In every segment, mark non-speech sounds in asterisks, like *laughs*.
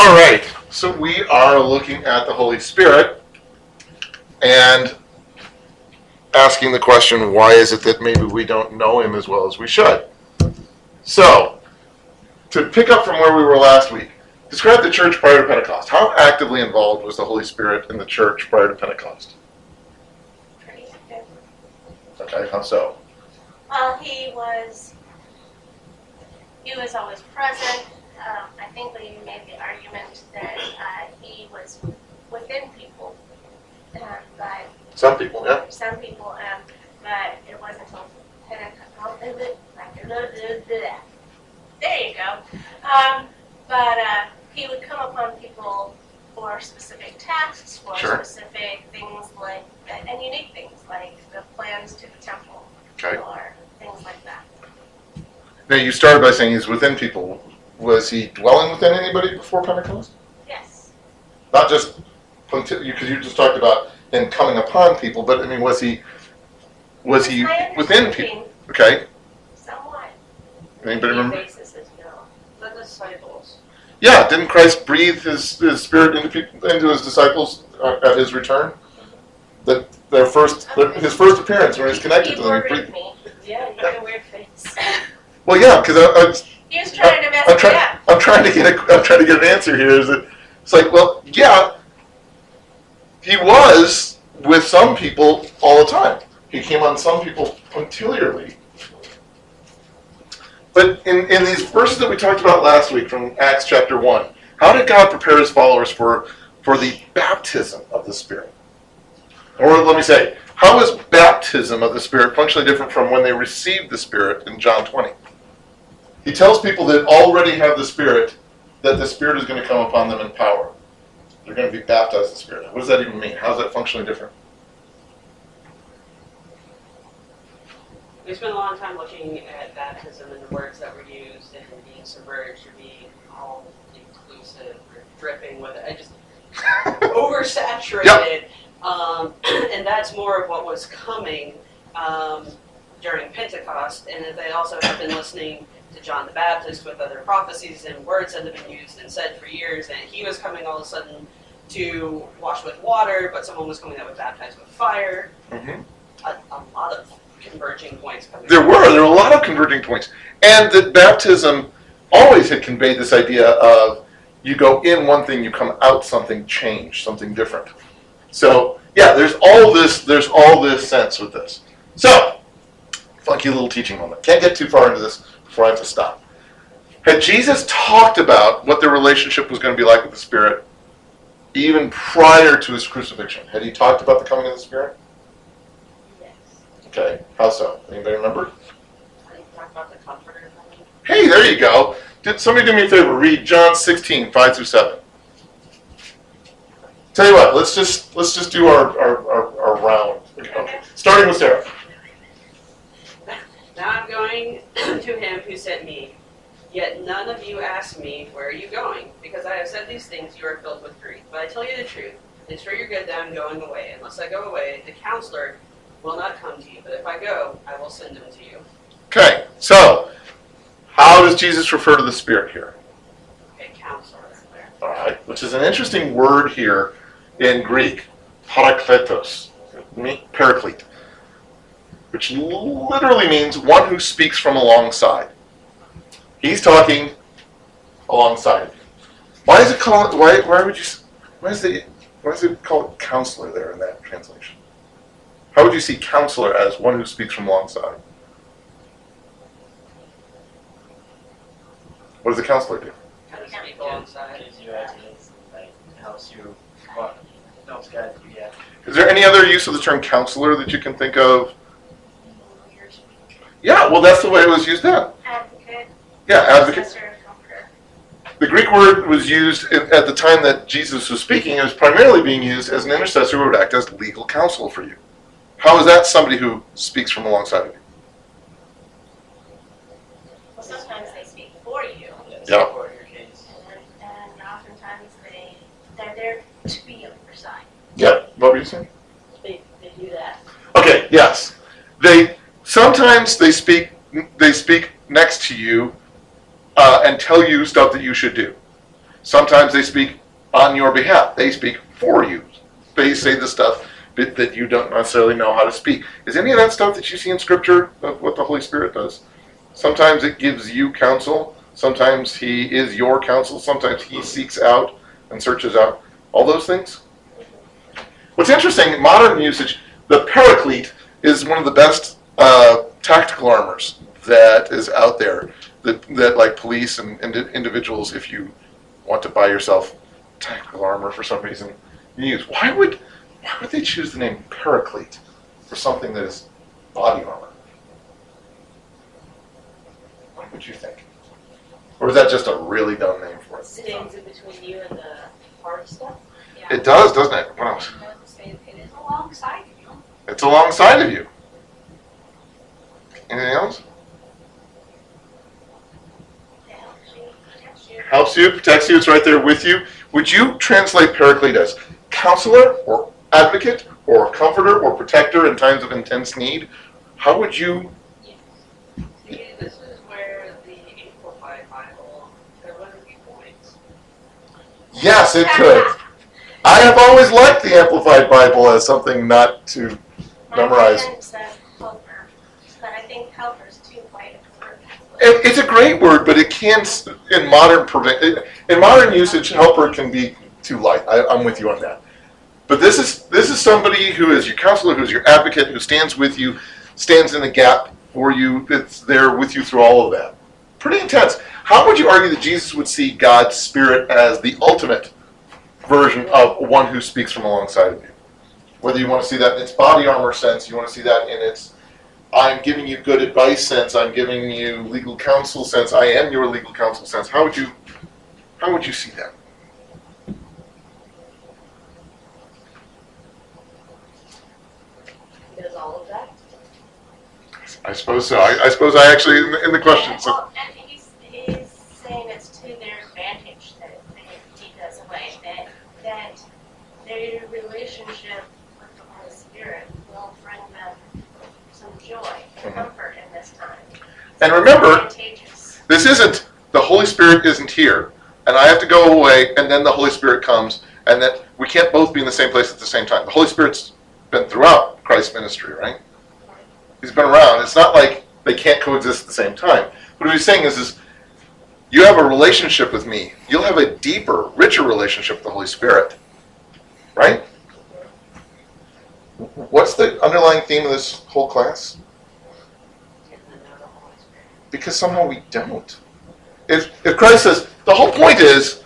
All right, so we are looking at the Holy Spirit and asking the question, why is it that maybe we don't know him as well as we should? So, to pick up from where we were last week, describe the church prior to Pentecost. How actively involved was the Holy Spirit in the church prior to Pentecost? Pretty active. Okay, how so? Well, he was, he was always present. Um, I think we made the argument that uh, he was within people, um, but Some people, yeah. some people, um, but it wasn't until. There you go. Um, but uh, he would come upon people for specific tasks, for Sure. specific things like, and and unique things like the plans to the temple Okay. or things like that. Now, you started by saying he's within people. Was he dwelling within anybody before Pentecost? Yes. Not just, because you just talked about him coming upon people, but I mean, was he, was he within people? Okay, Somewhat. anybody remember? Basis is no. The disciples. Yeah, didn't Christ breathe his, his spirit into people, into his disciples uh, at his return? That their first, their, his first appearance when he's connected to them. he breathed- me. Yeah, you got a weird face. Well, yeah, because I, I was, He was trying to mess I'm me trying, up. I'm trying to get a, I'm trying to get an answer here. Is that it's like, well, yeah, he was with some people all the time. He came on some people punctiliarly. But in, in these verses that we talked about last week from Acts chapter one, how did God prepare his followers for, for the baptism of the Spirit? Or let me say, how is baptism of the Spirit functionally different from when they received the Spirit in John 20? He tells people that already have the Spirit that the Spirit is going to come upon them in power. They're going to be baptized in the Spirit. What does that even mean? How is that functionally different? We spent a long time looking at baptism and the words that were used and being submerged or being all inclusive or dripping with it. I just *laughs* oversaturated. Um, *clears throat* and that's more of what was coming um, during Pentecost. And they also have been listening to John the Baptist with other prophecies and words that have been used and said for years. And he was coming all of a sudden to wash with water, but someone was coming that would baptize with fire. Mhm. A, a lot of converging points. There were. There were a lot of converging points. And that baptism always had conveyed this idea of you go in one thing, you come out something changed, something different. So, yeah, there's all this, there's all this sense with this. So, funky little teaching moment. Can't get too far into this before I have to stop. Had Jesus talked about what the relationship was going to be like with the Spirit even prior to his crucifixion? Had he talked about the coming of the Spirit? Yes. Okay, how so? Anybody remember? Talk about the comforter. Hey, there you go. Did somebody do me a favor? Read John 16, 5 through 7. Tell you what, let's just let's just do our, our, our, our round. Okay. Starting with Sarah. Now I'm going *clears throat* to him who sent me. Yet none of you ask me, Where are you going? Because I have said these things, you are filled with grief. But I tell you the truth. It's for your good that I'm going away. Unless I go away, the counselor will not come to you. But if I go, I will send him to you. Okay, so how does Jesus refer to the Spirit here? Okay, counselor. All right, which is an interesting word here in Greek, parakletos, paraclete, which literally means one who speaks from alongside. He's talking alongside. Why is it called? Why? Why would you? Why is it? Why is it called counselor there in that translation? How would you see counselor as one who speaks from alongside? What does a counselor do? Kind speak alongside. Gives you ideas, like helps you, helps guide you, yeah. Is there any other use of the term counselor that you can think of? Yeah, well, that's the way it was used then. Advocate. Yeah, advocate. The Greek word was used at at the time that Jesus was speaking. It was primarily being used as an intercessor who would act as legal counsel for you. How is that somebody who speaks from alongside of you? Well, sometimes they speak for you, Yeah. Support your case. and, and oftentimes they, they're there to be on your side. Yeah, what were you saying? They, they do that. Okay, yes. They sometimes they speak they speak next to you uh, and tell you stuff that you should do. Sometimes they speak on your behalf. They speak for you. They say the stuff that you don't necessarily know how to speak. Is any of that stuff that you see in Scripture of what the Holy Spirit does? Sometimes it gives you counsel. Sometimes He is your counsel. Sometimes He seeks out and searches out all those things. What's interesting in modern usage, the Paraclete is one of the best uh, tactical armors that is out there. That, that like police and, and individuals, if you want to buy yourself tactical armor for some reason, you use. Why would why would they choose the name Paraclete for something that is body armor? What would you think? Or is that just a really dumb name for it? Between you and the hard stuff. It does, doesn't it? What else? It is alongside you. It's alongside of you. Anything else? Helps you, protects you. Helps you, protects you, it's right there with you. Would you translate Paraclete as counselor or advocate or comforter or protector in times of intense need? How would you? See, this is where the Amplified Bible, there wouldn't be points. Yes, it could. I have always liked the Amplified Bible as something not to. Memorize. Think too a. It, it's a great word, but it can, in modern prevent, in modern usage, helper can be too light. I, I'm with you on that. But this is this is somebody who is your counselor, who's your advocate, who stands with you, stands in the gap for you, that's there with you through all of that. Pretty intense. How would you argue that Jesus would see God's Spirit as the ultimate version of one who speaks from alongside of you? Whether you want to see that in its body armor sense, you want to see that in its I'm giving you good advice sense, I'm giving you legal counsel sense, I am your legal counsel sense. How would you how would you see that? Does all of that. I suppose so. I, I suppose I actually in the, in the question. So Well, and he's, he's saying it's to their advantage that, that he does away, that, that their relationship with the Holy Spirit will bring them some joy and Mhm. comfort in this time. and remember, this isn't the Holy Spirit isn't here, and I have to go away, and then the Holy Spirit comes, and that we can't both be in the same place at the same time. The Holy Spirit's been throughout Christ's ministry, right? He's been around. It's not like they can't coexist at the same time. What he's saying is, is you have a relationship with me. You'll have a deeper, richer relationship with the Holy Spirit, right? What's the underlying theme of this whole class? Because somehow we don't. If, if Christ says, the whole point is,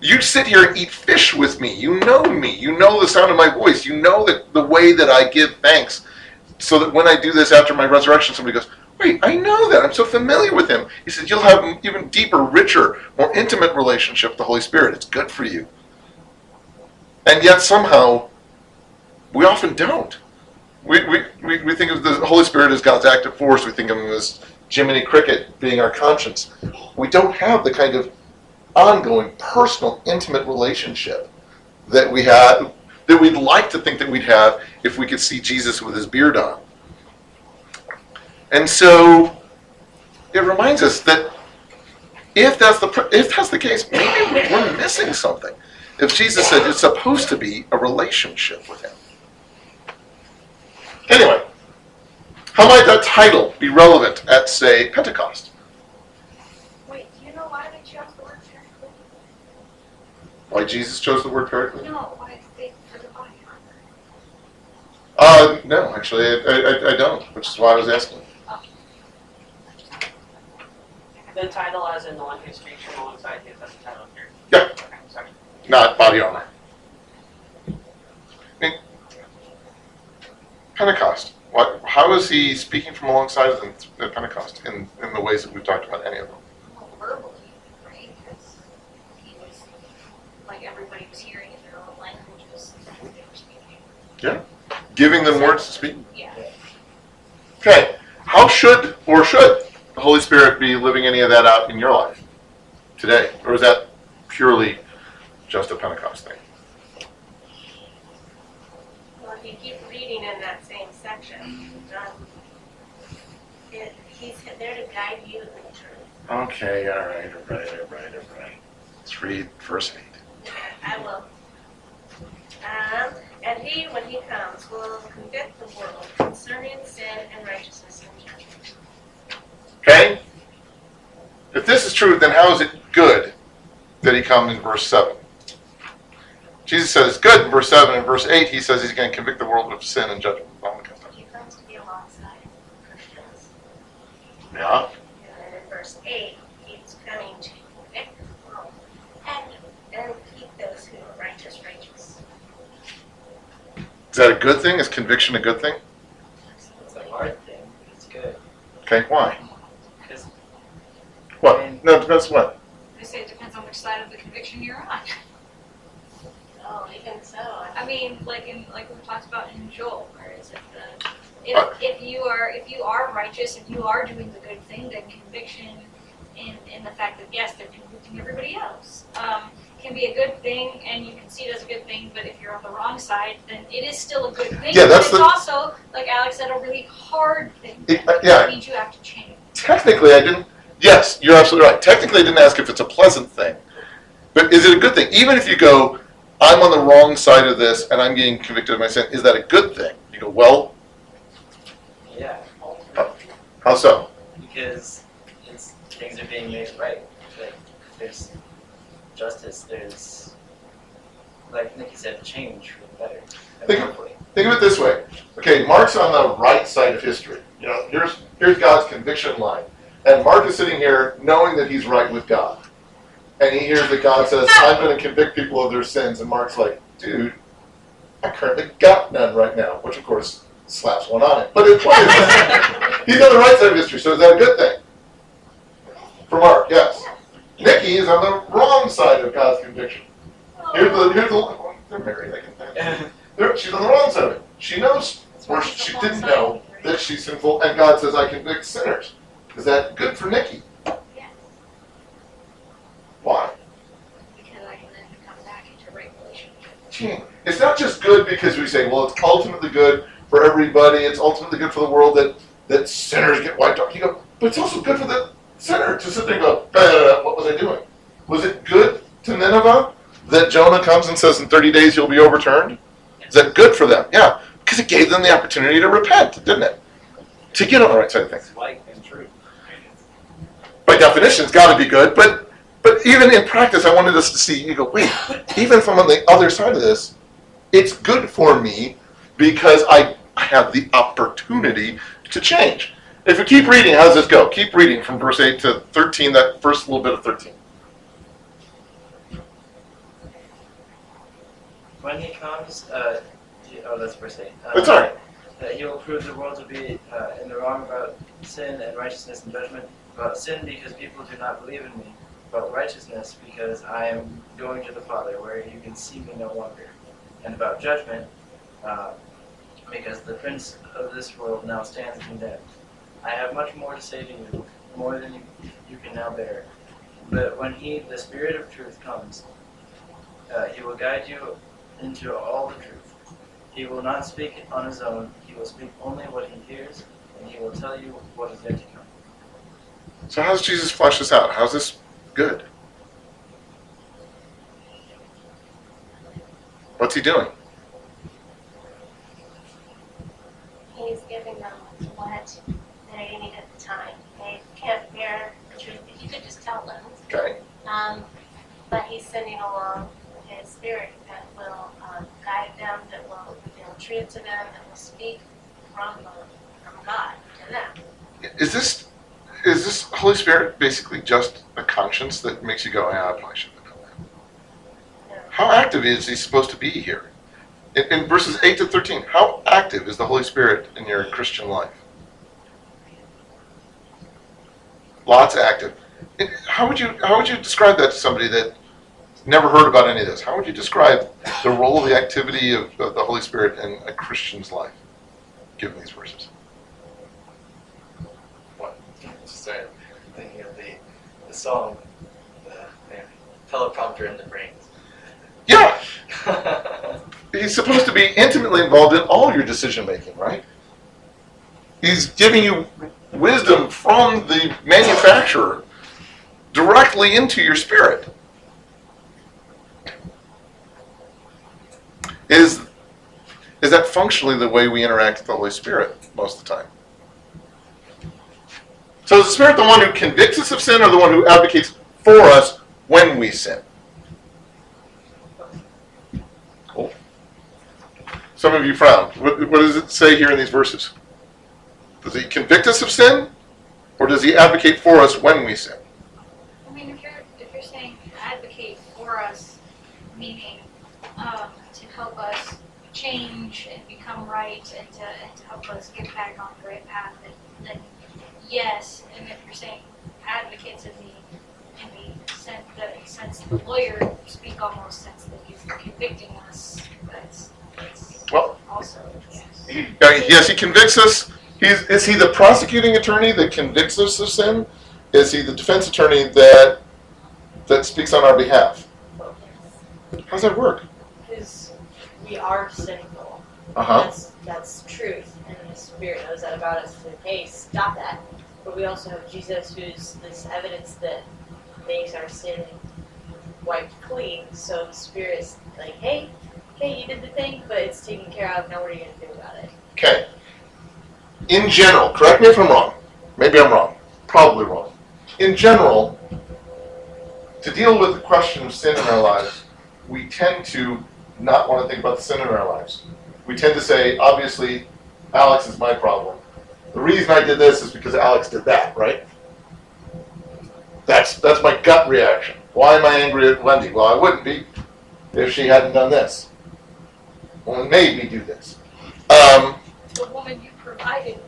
you sit here and eat fish with me. You know me. You know the sound of my voice. You know the, the way that I give thanks. So that when I do this after my resurrection, somebody goes, wait, I know that. I'm so familiar with him. He says, you'll have an even deeper, richer, more intimate relationship with the Holy Spirit. It's good for you. And yet somehow, we often don't. We, we, we, we think of the Holy Spirit as God's active force. We think of him as Jiminy Cricket being our conscience. We don't have the kind of ongoing, personal, intimate relationship that we had, that we'd like to think that we'd have if we could see Jesus with his beard on. And so it reminds us that if that's the if that's the case, maybe we're missing something. If Jesus said it's supposed to be a relationship with him. Anyway, how might that title be relevant at, say, Pentecost? Wait, do you know why they chose the word paraclete? Why Jesus chose the word paraclete? No, why they for the body armor. Uh, no, actually, I, I, I don't, which is why I was asking. The title as in the one who speaks from alongside you, that's the title here. Yeah. Okay, sorry. Not body armor. I mean, Pentecost. What? How is he speaking from alongside of them at Pentecost in, in the ways that we've talked about any of them? Well, verbally, right? Because he was, like, everybody was hearing in their own languages that they were speaking. Giving them words to speak. Yeah. Okay. How should or should the Holy Spirit be living any of that out in your life today, or is that purely just a Pentecost thing? Well, if you keep reading in that section, um, it, he's there to guide you in the truth. Okay. All right. All right. All right. All right. Let's read verse 8. I will. Um, and he, when he comes, will convict the world concerning sin and righteousness and judgment. Okay? If this is true, then how is it good that he comes in verse 7? Jesus says it's good in verse 7. In verse 8, he says he's going to convict the world of sin and judgment. All that kind of stuff. He comes to be alongside Christians. Yeah? And then in verse 8, he's coming to convict the world and, and keep those who are righteous righteous. Is that a good thing? Is conviction a good thing? It's a hard thing, it's good. Okay, why? Because What? No, it depends what. I say it depends on which side of the conviction you're on. *laughs* Oh, even so. I mean, like in like we talked about in Joel, where is it the if, if you are if you are righteous, if you are doing the good thing, then conviction in in the fact that yes, they're convicting everybody else. Um, can be a good thing and you can see it as a good thing, but if you're on the wrong side, then it is still a good thing. Yeah, that's but the- it's also, like Alex said, a really hard thing. It- uh, yeah. Means you have to change. Technically, I didn't. Yes, you're absolutely right. Technically, I didn't ask if it's a pleasant thing. But is it a good thing? Even if you go, I'm on the wrong side of this and I'm getting convicted of my sin, is that a good thing? You go, well, yeah, how so? because it's things are being made right. Like there's justice. There's like Nikki said, change for the better. Think- hopefully. Think of it this way. Okay, Mark's on the right side of history. You know, here's here's God's conviction line. And Mark is sitting here knowing that he's right with God. And he hears that God says, I'm going to convict people of their sins. And Mark's like, dude, I currently got none right now. Which, of course, slaps one on it. But it's is, he's on the right side of history. So is that a good thing? For Mark, yes. Nikki is on the wrong side of God's conviction. Here's the, here's the, they're married, they can, they're, she's on the wrong side of it. She knows or she didn't know that she's sinful, and God says, I convict sinners. Is that good for Nikki? Yes. Why? Because I can then come back into right relationship. It's not just good because we say, well, it's ultimately good for everybody, it's ultimately good for the world that, that sinners get wiped out. You go, but it's also good for the sinner to sit there and go, "Uh, what was I doing? Was it good to Nineveh that Jonah comes and says, in 30 days you'll be overturned? Is that good for them? Yeah, because it gave them the opportunity to repent, didn't it? To get on the right side of things. It's light and truth. by definition, it's got to be good. But but even in practice, I wanted us to see. You go, wait. Even from on the other side of this, it's good for me because I I have the opportunity to change. If you keep reading, how does this go? Keep reading from verse eight to thirteen. That first little bit of thirteen. When he comes, uh, oh, that's verse 8. Uh, It's all right. That he will prove the world to be uh, in the wrong about sin and righteousness and judgment. About sin because people do not believe in me. About righteousness because I am going to the Father where you can see me no longer. And about judgment uh, because the prince of this world now stands condemned. I have much more to say to you, more than you, you can now bear. But when he, the Spirit of truth, comes, uh, he will guide you into all the truth. He will not speak on his own. He will speak only what he hears, and he will tell you what is yet to come. So how does Jesus flesh this out? How's this good? What's he doing? He's giving them what they need at the time. They can't bear the truth. You could just tell them. Okay. Um, but he's sending along his spirit that will um, guide them, that will reveal truth to them, that will speak from, the, from God to them. Is this is this Holy Spirit basically just a conscience that makes you go, yeah, I probably shouldn't have done that? How active is he supposed to be here? In, in verses 8 to 13, how active is the Holy Spirit in your Christian life? Lots active. How would you how would you describe that to somebody that never heard about any of this? How would you describe the role of the activity of, of the Holy Spirit in a Christian's life, given these verses? Just sorry, I'm thinking of the, the song, the teleprompter in the brain. Yeah, *laughs* he's supposed to be intimately involved in all your decision making, right? He's giving you wisdom from the manufacturer directly into your spirit. Is is that functionally the way we interact with the Holy Spirit most of the time? So is the Spirit the one who convicts us of sin or the one who advocates for us when we sin? Some of you frowned. What, what does it say here in these verses? Does he convict us of sin or does he advocate for us when we sin? I mean, if you're if you're saying advocate for us, meaning um, to help us change and become right, and to help us get back on the right path, then, yes. And if you're saying advocates in the in the sense the sense the lawyer speak almost sense that he's convicting us, also yes. Yes, he convicts us. He's, is he the prosecuting attorney that convicts us of sin? Is he the defense attorney that that speaks on our behalf? How's that work? Because we are sinful. Uh huh. That's that's truth, and the Spirit knows that about us. And hey, stop that. But we also have Jesus, who's this evidence that makes our sin wiped clean. So the Spirit's like, hey, hey, you did the thing, but it's taken care of. Now what are you gonna do about it? Okay. In general, correct me if I'm wrong. Maybe I'm wrong. Probably wrong. In general, to deal with the question of sin in our lives, we tend to not want to think about the sin in our lives. We tend to say, obviously, Alex is my problem. The reason I did this is because Alex did that, right? That's that's my gut reaction. Why am I angry at Wendy? Well, I wouldn't be if she hadn't done this. Well, made me do this. Um, The woman you provided.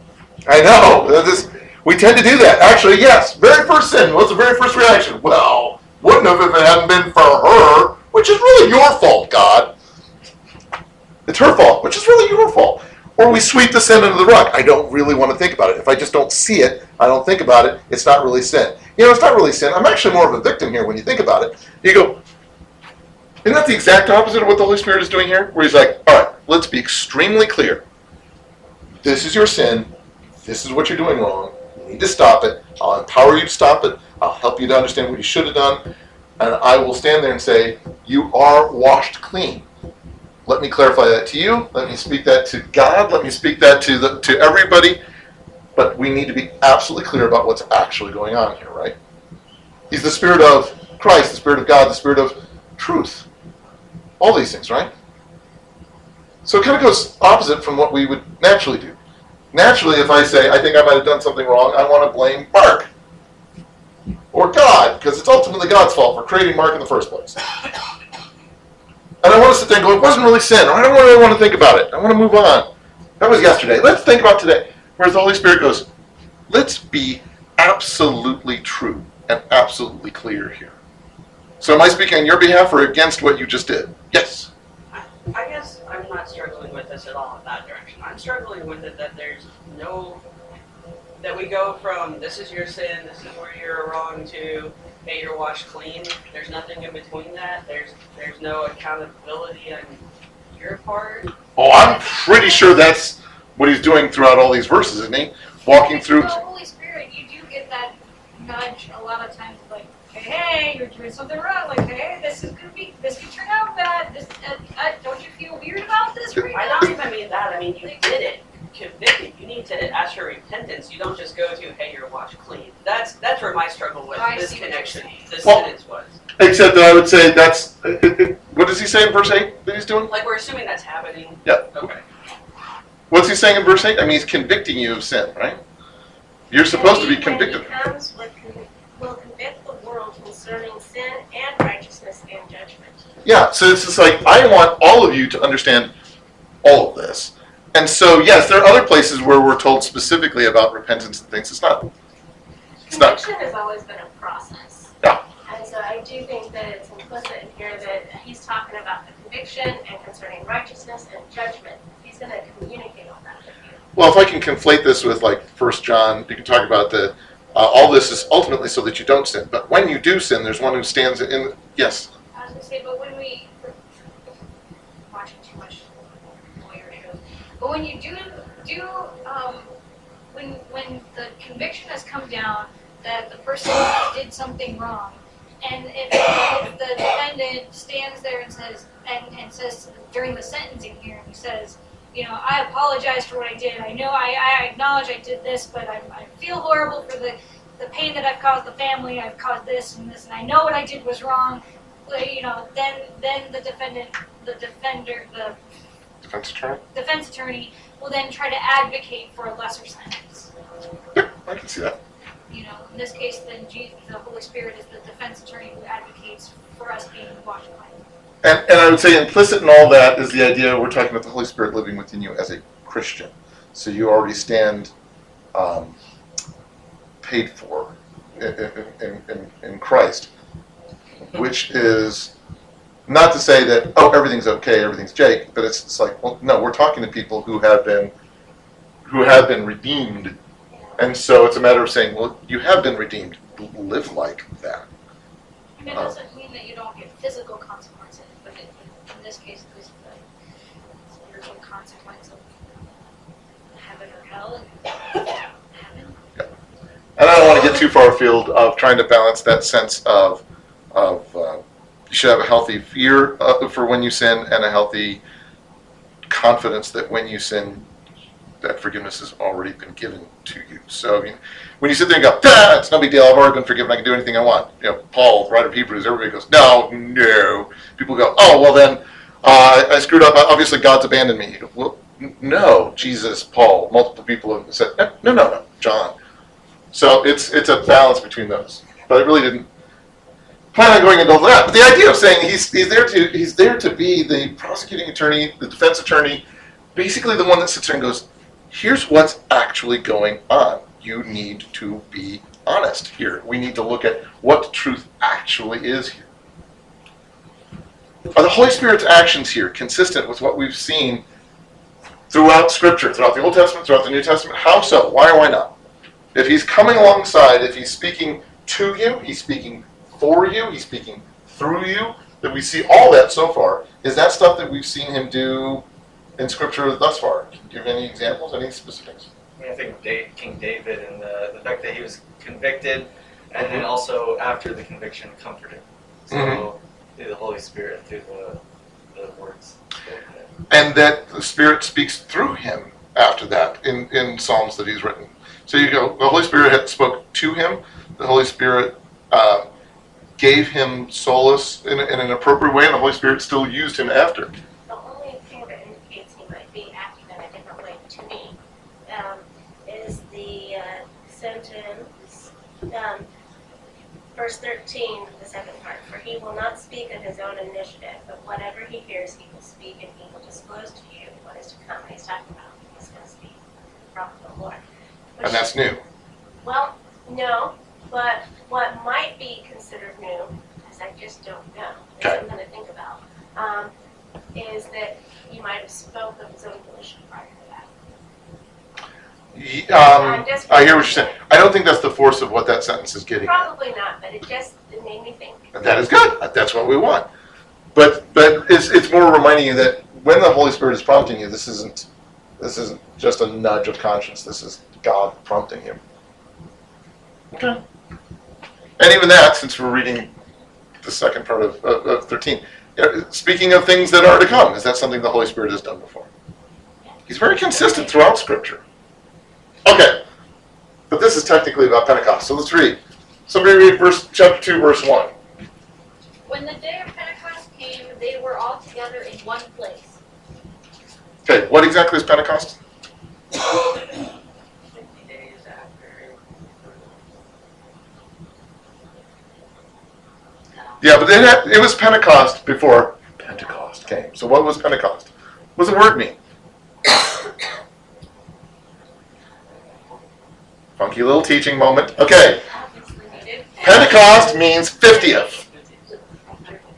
I know. This, we tend to do that. Actually, yes. Very first sin. What's the very first reaction? Well, wouldn't have if it hadn't been for her, which is really your fault, God. It's her fault, which is really your fault. Or we sweep the sin under the rug. I don't really want to think about it. If I just don't see it, I don't think about it, it's not really sin. You know, it's not really sin. I'm actually more of a victim here when you think about it. You go, isn't that the exact opposite of what the Holy Spirit is doing here? Where he's like, all right, let's be extremely clear. This is your sin. This is what you're doing wrong. You need to stop it. I'll empower you to stop it. I'll help you to understand what you should have done. And I will stand there and say, You are washed clean. Let me clarify that to you. Let me speak that to God. Let me speak that to the, to everybody. But we need to be absolutely clear about what's actually going on here, right? He's the Spirit of Christ, the Spirit of God, the Spirit of truth. All these things, right? So it kind of goes opposite from what we would naturally do. Naturally, if I say, I think I might have done something wrong, I want to blame Mark. Or God, because it's ultimately God's fault for creating Mark in the first place. And I want us to and go, it wasn't really sin, I don't really want to think about it. I want to move on. That was yesterday. Let's think about today. Whereas the Holy Spirit goes, let's be absolutely true and absolutely clear here. So am I speaking on your behalf or against what you just did? Yes. I guess I'm not struggling with this at all in that direction. I'm struggling with it that there's no that we go from this is your sin, this is where you're wrong to hey you're washed clean. There's nothing in between that. There's there's no accountability on your part. Oh, I'm pretty sure that's what he's doing throughout all these verses, isn't he? Walking through. The Holy Spirit, you do get that nudge a lot of times, like, hey, hey, you're doing something wrong. Like, hey, this is gonna be, this could turn out bad. This, uh, uh, don't you feel weird about this right I now? don't even mean that. I mean you did it. Convicted. You need to ask for repentance. You don't just go to hey you're washed clean. That's that's where my struggle with I this see what you're connection, this Well- sentence was. Except that I would say that's. What does he say in verse 8 that he's doing? Like we're assuming that's happening. Yeah. Okay. What's he saying in verse 8? I mean, he's convicting you of sin, right? You're supposed to be convicted. When he comes, with con- will convict the world concerning sin and righteousness and judgment. Yeah, so it's just like, I want all of you to understand all of this. And so, yes, there are other places where we're told specifically about repentance and things. It's not. It's not. Conviction has always been a process. Yeah. And so I do think that it's implicit in here that he's talking about the conviction and concerning righteousness and judgment. He's going to communicate all that with you. Well, if I can conflate this with like First John, you can talk about the uh, all this is ultimately so that you don't sin. But when you do sin, there's one who stands in. Yes. I was gonna say, but when we watching too much lawyer shows, but when you do do um, when when the conviction has come down that the person did something wrong, and if, if the defendant defendant stands there and says, and, and says during the sentencing hearing, he says, you know, I apologize for what I did. I know I, I acknowledge I did this, but I, I feel horrible for the, the pain that I've caused the family. I've caused this and this, and I know what I did was wrong. But, You know, then then the defendant, the defender, the Defense attorney? defense attorney will then try to advocate for a lesser sentence. Yeah, I can see that. You know, in this case, then Jesus, the Holy Spirit is the defense attorney who advocates for us being washed clean. And, and I would say implicit in all that is the idea we're talking about the Holy Spirit living within you as a Christian. So you already stand um, paid for in, in, in, Christ, which is not to say that, oh, everything's okay, everything's Jake, but it's, it's like, well, no, we're talking to people who have been who have been redeemed. And so it's a matter of saying, well, you have been redeemed. Live like that. And it doesn't mean that you don't get physical consequences, in this case, it was the spiritual consequence of heaven or hell. And I don't want to get too far afield of trying to balance that sense of, of uh, you should have a healthy fear uh, for when you sin and a healthy confidence that when you sin, that forgiveness has already been given to you. So I mean, when you sit there and go, ah, it's no big deal, I've already been forgiven, I can do anything I want. You know, Paul, the writer of Hebrews, everybody goes, no, no. People go, oh, well then, uh, I screwed up, obviously God's abandoned me. Go, well, no, Jesus, Paul, multiple people have said, no, no, no, no, John. So it's it's a balance between those. But I really didn't plan on going into all that. But the idea of saying he's he's there to he's there to be the prosecuting attorney, the defense attorney, basically the one that sits there and goes, here's what's actually going on. You need to be honest here. We need to look at what truth actually is here. Are the Holy Spirit's actions here consistent with what we've seen throughout Scripture, throughout the Old Testament, throughout the New Testament? How so? Why or why not? If he's coming alongside, if he's speaking to you, he's speaking for you, he's speaking through you, that we see all that so far, is that stuff that we've seen him do in Scripture thus far? Can you give any examples, any specifics? I, mean, I think Da- King David and the, the fact that he was convicted, and then also after the conviction, comforted. So through the Holy Spirit, through the, the words. and that the Spirit speaks through him after that in, in Psalms that he's written. So you go, the Holy Spirit had spoke to him, the Holy Spirit uh, gave him solace in, in an appropriate way, and the Holy Spirit still used him after. The only thing that indicates he might be acting in a different way to me um, is the uh, sentence, um, verse 13, the second part. For he will not speak of his own initiative, but whatever he hears, he will speak, and he will disclose to you what is to come. He's talking about he's going to speak from the Lord. Which- And that's new. well, no, but what might be considered new, because I just don't know, Okay. something to think about, um, is that he might have spoke of his own volition prior to Um, I'm just- I hear what you're saying. I don't think that's the force of what that sentence is getting at. Probably not, but it just it made me think. That is good. That's what we want. But but it's it's more reminding you that when the Holy Spirit is prompting you, this isn't this isn't just a nudge of conscience. This is God prompting you. Okay. And even that, since we're reading the second part of, of, of 13, uh, speaking of things that are to come, is that something the Holy Spirit has done before? He's very consistent throughout Scripture. Okay. But this is technically about Pentecost. So let's read. Somebody read verse chapter 2, verse 1. When the day of Pentecost came, they were all together in one place. Okay, what exactly is Pentecost? Fifty days after. Yeah, but it, had, it was Pentecost before Pentecost came. So what was Pentecost? What does the word mean? Funky little teaching moment. Okay, Obviously, he did. Pentecost means 50th. The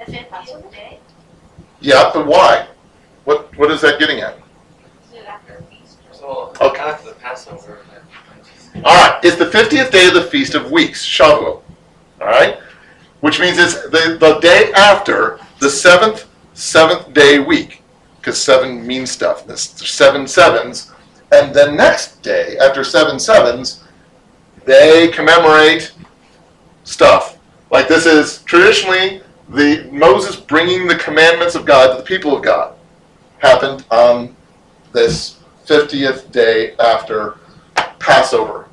fiftieth day. Yeah, but why? What what is that getting at? Is it after a feast? So Okay. after the Passover, All right, it's the 50th day of the Feast of Weeks, Shavuot. All right, which means it's the, the day after the seventh seventh day week, because seven means stuff. There's seven sevens, and the next day after seven sevens, they commemorate stuff. Like this is traditionally the Moses bringing the commandments of God to the people of God happened on this 50th day after Passover.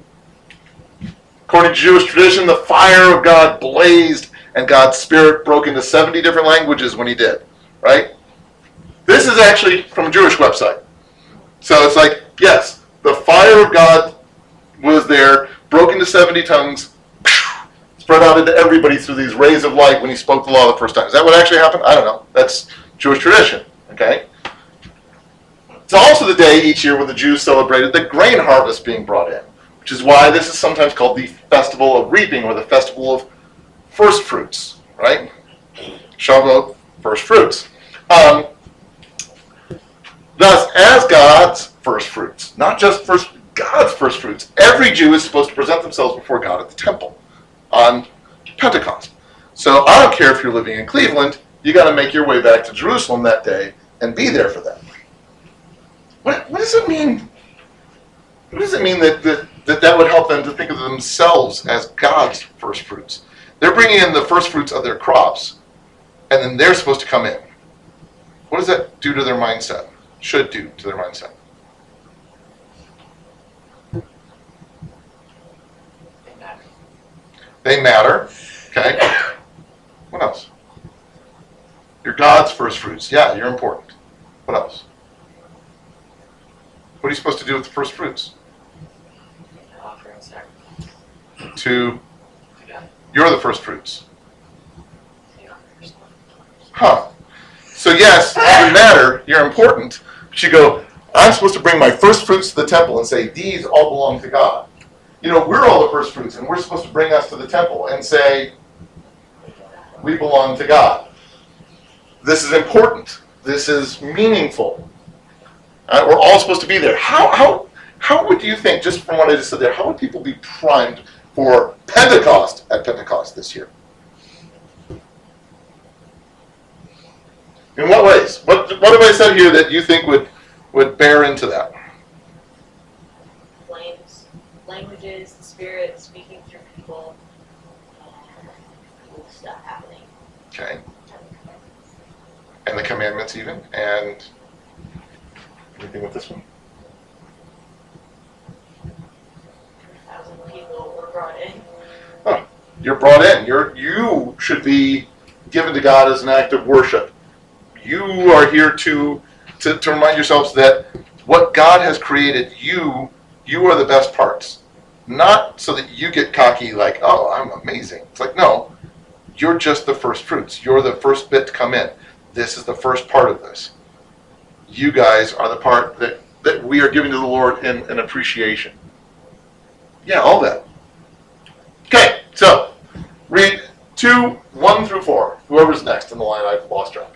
According to Jewish tradition, the fire of God blazed and God's spirit broke into 70 different languages when he did, right? This is actually from a Jewish website. So it's like, yes, the fire of God was there, broke into 70 tongues, spread out into everybody through these rays of light when he spoke the law the first time. Is that what actually happened? I don't know. That's Jewish tradition, okay? It's also the day each year when the Jews celebrated the grain harvest being brought in, which is why this is sometimes called the Festival of Reaping or the Festival of First Fruits, right? Shavuot, first fruits. Um, thus, as God's first fruits, not just first God's first fruits, every Jew is supposed to present themselves before God at the temple on Pentecost. So I don't care if you're living in Cleveland, you got to make your way back to Jerusalem that day and be there for that. What, what does it mean? What does it mean that, that, that that would help them to think of themselves as God's first fruits? They're bringing in the first fruits of their crops, and then they're supposed to come in. What does that do to their mindset? Should do to their mindset? They matter. Okay. What else? You're God's first fruits. Yeah, you're important. What else? What are you supposed to do with the first fruits? To you're the first fruits. Huh. So yes, you matter, you're important, but you go, I'm supposed to bring my first fruits to the temple and say, these all belong to God. You know, we're all the first fruits, and we're supposed to bring us to the temple and say, we belong to God. This is important. This is meaningful. Uh, we're all supposed to be there. How, how, how would you think, just from what I just said there, how would people be primed for Pentecost at Pentecost this year? In what ways? What, what have I said here that you think would, would bear into that? Flames, languages, the spirit speaking through people, um, cool stuff happening. Okay. And the commandments, even? And anything with this one? People were brought in. You're brought in. You're, you should be given to God as an act of worship. You are here to, to, to remind yourselves that what God has created, you, you are the best parts. Not so that you get cocky like, oh, I'm amazing. It's like, no, you're just the first fruits. You're the first bit to come in. This is the first part of this. You guys are the part that, that we are giving to the Lord in, in appreciation. Yeah, all that. Okay, so read two, one through four. Whoever's next in the line, I've lost track.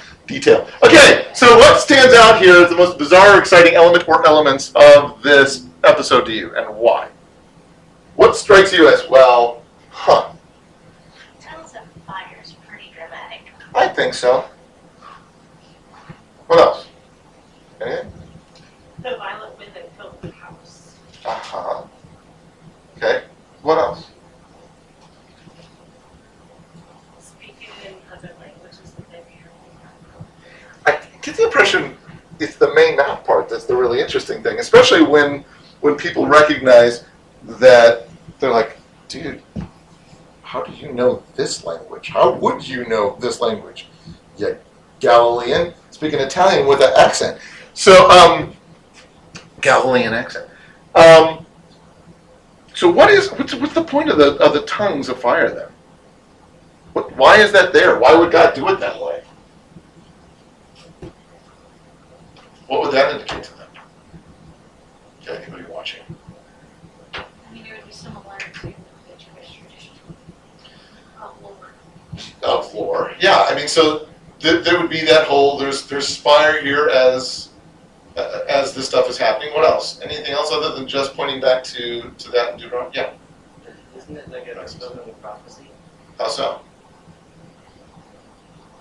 detail. Okay, so what stands out here as the most bizarre, exciting element or elements of this episode to you, and why? What strikes you as, well, huh, Tongues of fire is pretty dramatic. I think so. What else? Anything? The violent wind that filled the house. Uh-huh. Okay, what else? Speaking in other languages that they've I get the impression it's the main map part that's the really interesting thing, especially when when people recognize that they're like, dude, how do you know this language? How would you know this language? Yeah, Galilean, speaking Italian with an accent. So, um, Galilean accent. Um, so, what is what's, what's the point of the of the tongues of fire then? What, why is that there? Why would God do it that way? What would that indicate to them? Yeah, anybody watching? I mean, it would be similar to the Jewish tradition of Lord. Of lore. Yeah, I mean, so th- there would be that whole there's there's fire here as uh, as this stuff is happening. What else? Anything else other than just pointing back to, to that in Deuteronomy? Yeah, Isn't it like a fulfillment of prophecy? how so?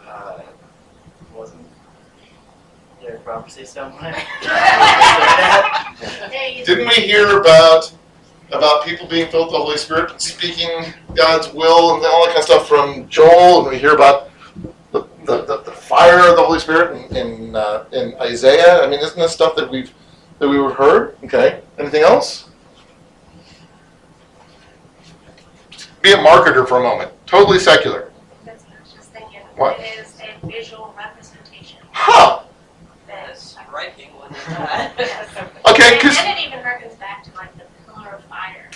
Uh, wasn't there a prophecy somewhere? Didn't we hear about about people being filled with the Holy Spirit, speaking God's will, and all that kind of stuff from Joel? And we hear about the, the, the, the fire of the Holy Spirit in in, uh, in Isaiah. I mean, isn't this stuff that we've that we've heard? Okay. Anything else? Be a marketer for a moment. Totally secular. That's what I was just thinking. What? It is a visual representation Huh. that. A striking one at that. Okay. And, Because it even harkens back to like the pillar of fire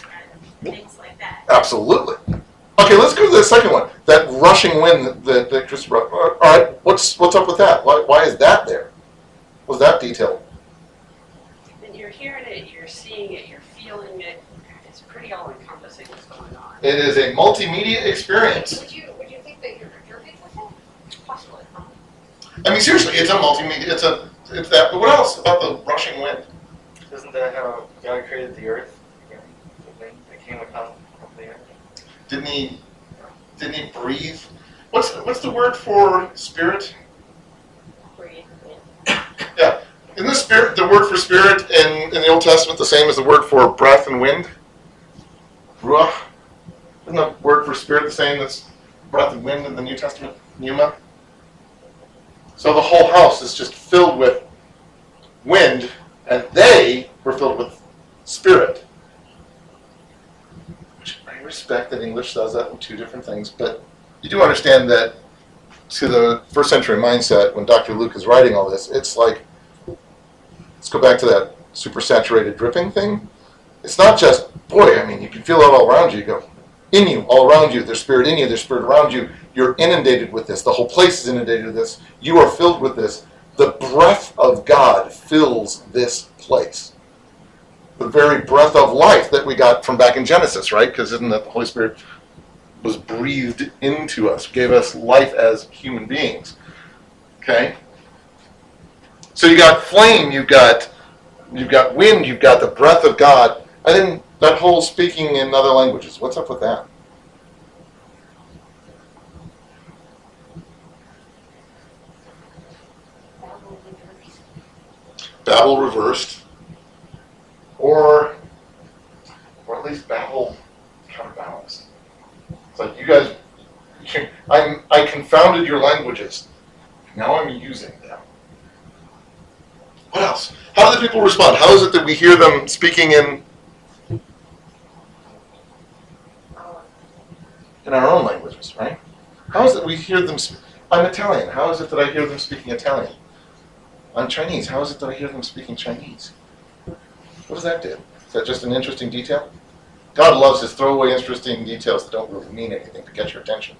and things like that. Absolutely. Okay, let's go to the second one. That rushing wind that, that, that Chris brought. All right, what's what's up with that? Why, why is that there? Was that detailed? And you're hearing it, you're seeing it, you're feeling it. It's pretty all encompassing what's going on. It is a multimedia experience. Would you, would you think that you're dripping with it? Possibly. I mean, seriously, it's a multimedia. It's a it's that. But what else about the rushing wind? Isn't that how God created the earth? Again, the wind that came upon the earth. Didn't he didn't he breathe? What's what's the word for spirit? Breathe. Yeah. Isn't the spirit the word for spirit in, in the Old Testament the same as the word for breath and wind? Ruach. Isn't the word for spirit the same as breath and wind in the New Testament? Pneuma. So the whole house is just filled with wind, and they were filled with spirit. Which I respect that English does that in two different things, but you do understand that to the first century mindset, when Dr. Luke is writing all this, it's like let's go back to that super saturated dripping thing. It's not just, boy, I mean, you can feel it all around you. You go, in you, all around you. There's spirit in you, there's spirit around you. You're inundated with this. The whole place is inundated with this. You are filled with this. The breath of God fills this place. The very breath of life that we got from back in Genesis, right? Because isn't that the Holy Spirit was breathed into us, gave us life as human beings. Okay? So you got flame, you've got you've got wind, you've got the breath of God, and then that whole speaking in other languages. What's up with that? Babel reversed, or or at least Babel counterbalanced. It's like you guys, *laughs* I'm I confounded your languages. Now I'm using them. What else? How do the people respond? How is it that we hear them speaking in in our own languages, right? How is it we hear them? I'm Italian. How is it that I hear them speaking Italian? I'm Chinese. How is it that I hear them speaking Chinese? What does that do? Is that just an interesting detail? God loves his throwaway interesting details that don't really mean anything to get your attention.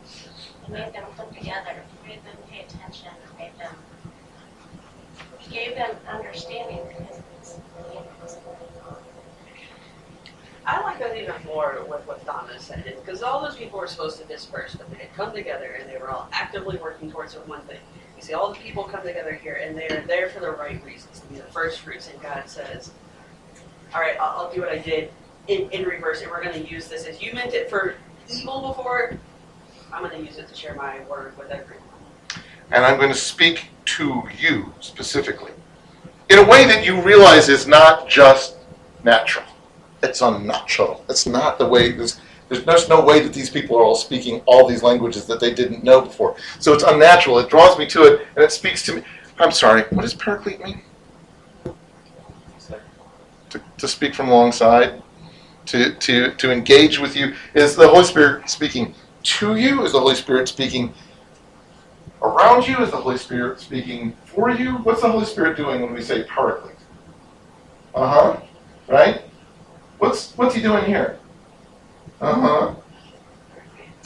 He made them put together, He made them pay attention, made them, he gave them understanding because it's, you know, it's I like that even more with what Donna said, because all those people were supposed to disperse, but they had come together and they were all actively working towards one thing. You see all the people come together here, and they are there for the right reasons, to be the first fruits. And God says, "All right, I'll, I'll do what I did in, in reverse, and we're going to use this as you meant it for evil before. I'm going to use it to share my word with everyone." and I'm going to speak to you specifically in a way that you realize is not just natural. It's unnatural. It's not the way. There's, there's, no way that these people are all speaking all these languages that they didn't know before. So it's unnatural. It draws me to it, and it speaks to me. I'm sorry. What does paraclete mean? To, to speak from alongside, to, to to engage with you. Is the Holy Spirit speaking to you? Is the Holy Spirit speaking around you? Is the Holy Spirit speaking for you? What's the Holy Spirit doing when we say paraclete? Uh huh. Right? What's what's he doing here? Uh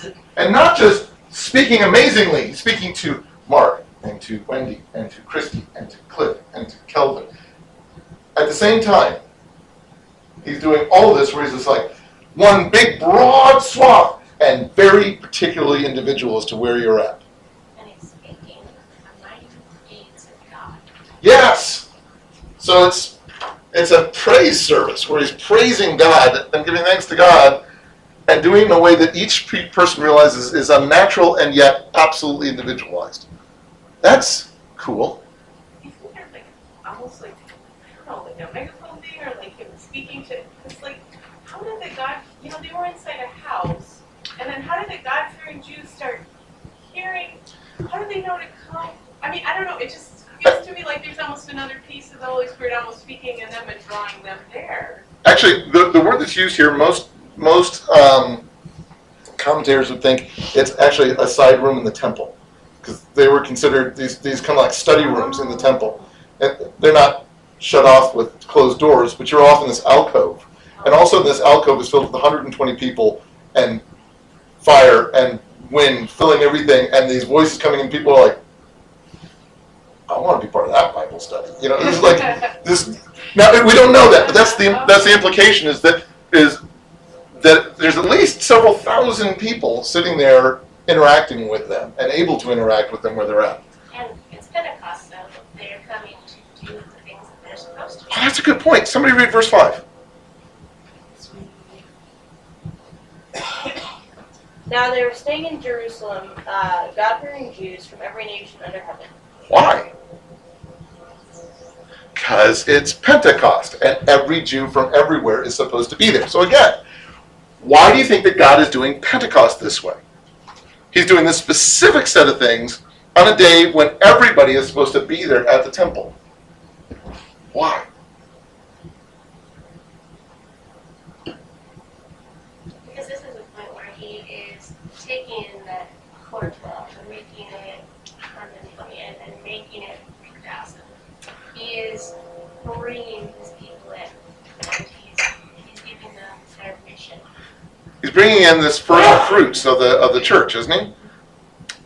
huh. And not just speaking amazingly, speaking to Mark and to Wendy and to Christy and to Cliff and to Kelvin. At the same time, he's doing all this where he's just like one big broad swath and very particularly individual as to where you're at. and he's speaking a mighty deeds of God. Yes. So it's it's a praise service where he's praising God and giving thanks to God and doing in a way that each person realizes is unnatural and yet absolutely individualized. That's cool. Isn't like almost like I don't know, like a megaphone thing or like him speaking to? It's like how did the God? You know, they were inside a house, and then how did the God-fearing Jews start hearing? How did they know to come? I mean, I don't know. It just feels to me like there's almost another piece of the Holy Spirit almost speaking in them and drawing them there. Actually, the, the word that's used here, most most um, commentators would think it's actually a side room in the temple because they were considered these these kind of like study rooms in the temple, and they're not shut off with closed doors, but you're off in this alcove, and also this alcove is filled with 120 people and fire and wind filling everything, and these voices coming in. People are like, I want to be part of that Bible study. You know, it's like this. Now we don't know that, but that's the that's the implication is that is that there's at least several thousand people sitting there interacting with them and able to interact with them where they're at. And it's Pentecost, so they're coming to do the things that they're supposed to. Oh, that's a good point. Somebody read verse five. Now they were staying in Jerusalem, uh, God-fearing Jews from every nation under heaven. Why? Because it's Pentecost, and every Jew from everywhere is supposed to be there. So again, why do you think that God is doing Pentecost this way? He's doing this specific set of things on a day when everybody is supposed to be there at the temple. Why? Because this is a point where he is taking the core twelve and making it hundred and twenty and, and making it three thousand. He is bringing his people in he's. He's bringing in this first fruits of the of the church, isn't he?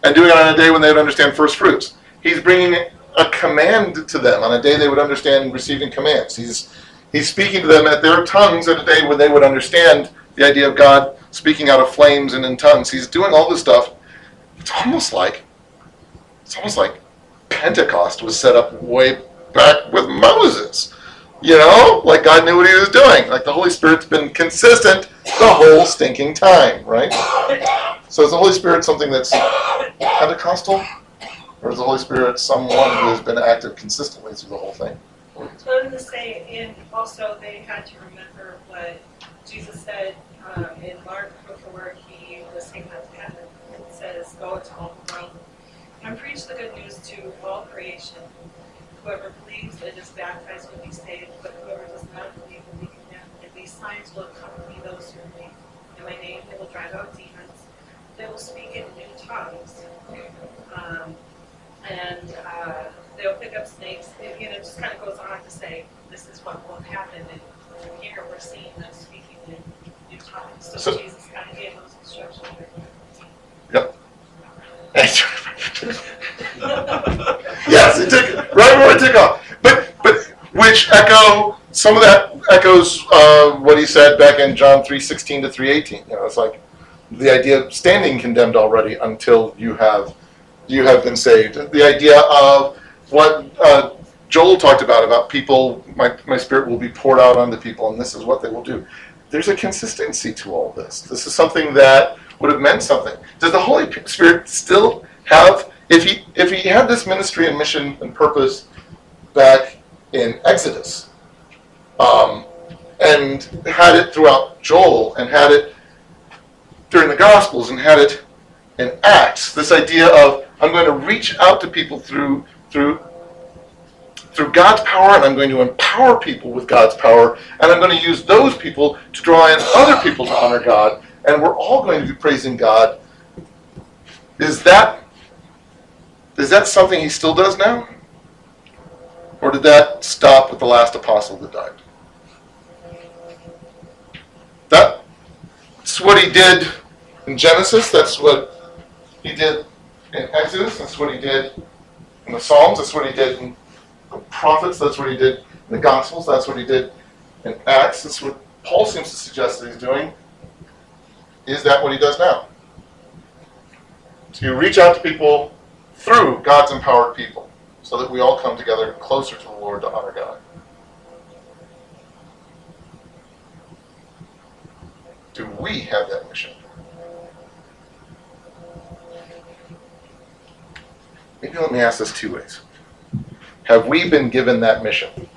And doing it on a day when they would understand first fruits. He's bringing a command to them on a day they would understand receiving commands. He's he's speaking to them at their tongues at a day when they would understand the idea of God speaking out of flames and in tongues. He's doing all this stuff. It's almost like it's almost like Pentecost was set up way back with Moses. You know, like God knew what he was doing. Like the Holy Spirit's been consistent the whole stinking time, right? So is the Holy Spirit something that's Pentecostal? Or is the Holy Spirit someone who has been active consistently through the whole thing? I was say, and also they had to remember what Jesus said um, in Mark before he was taken up to heaven. It says, "Go into all the world and preach the good news to all creation. Whoever believes and is baptized will be saved, but whoever does not believe will be condemned. And these signs will accompany those who believe. In my name, they will drive out demons. They will speak in new tongues." Um, and uh, they'll pick up snakes. It, you know, it just kind of goes on to say this is what will happen. And here we're seeing them speaking in new tongues. So, So- Jesus kind of gave those instructions. Yes, it took right before it took off. But but which echo some of that echoes uh, what he said back in John three sixteen to three eighteen. You know, it's like the idea of standing condemned already until you have you have been saved. The idea of what uh, Joel talked about about people, my my spirit will be poured out onto people, and this is what they will do. There's a consistency to all this. This is something that would have meant something. Does the Holy Spirit still have if he if he had this ministry and mission and purpose back in Exodus, um, and had it throughout Joel, and had it during the Gospels, and had it in Acts, this idea of I'm going to reach out to people through through through God's power, and I'm going to empower people with God's power, and I'm going to use those people to draw in other people to honor God, and we're all going to be praising God. Is that is that something he still does now? Or did that stop with the last apostle that died? That's what he did in Genesis. That's what he did in Exodus. That's what he did in the Psalms. That's what he did in the prophets. That's what he did in the Gospels. That's what he did in Acts. That's what Paul seems to suggest that he's doing. Is that what he does now? To reach out to people through God's empowered people so that we all come together closer to the Lord to honor God. Do we have that mission? Maybe let me ask this two ways. Have we been given that mission